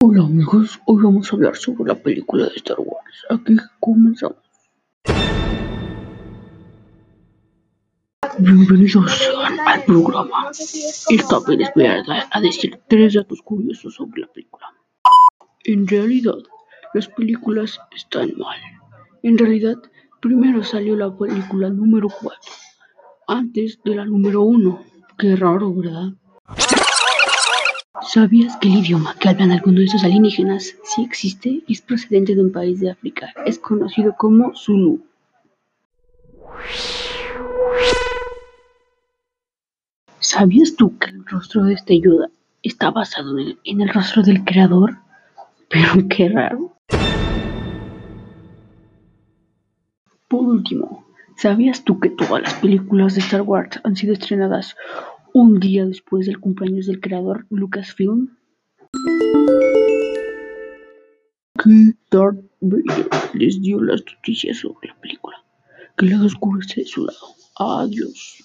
Hola amigos, hoy vamos a hablar sobre la película de Star Wars. Aquí comenzamos. Bienvenidos al programa. Esta vez voy a decir tres datos curiosos sobre la película. En realidad, las películas están mal. En realidad, primero salió la película número 4, antes de la número 1. Qué raro, ¿verdad? ¿Sabías que el idioma que hablan algunos de estos alienígenas sí existe es procedente de un país de África? Es conocido como Zulu. ¿Sabías tú que el rostro de este Yoda está basado en el, en el rostro del creador? Pero qué raro. Por último, ¿sabías tú que todas las películas de Star Wars han sido estrenadas un día después del cumpleaños del creador Lucasfilm? Que Darth Vader les dio las noticias sobre la película, que la oscurece de su lado. Adiós.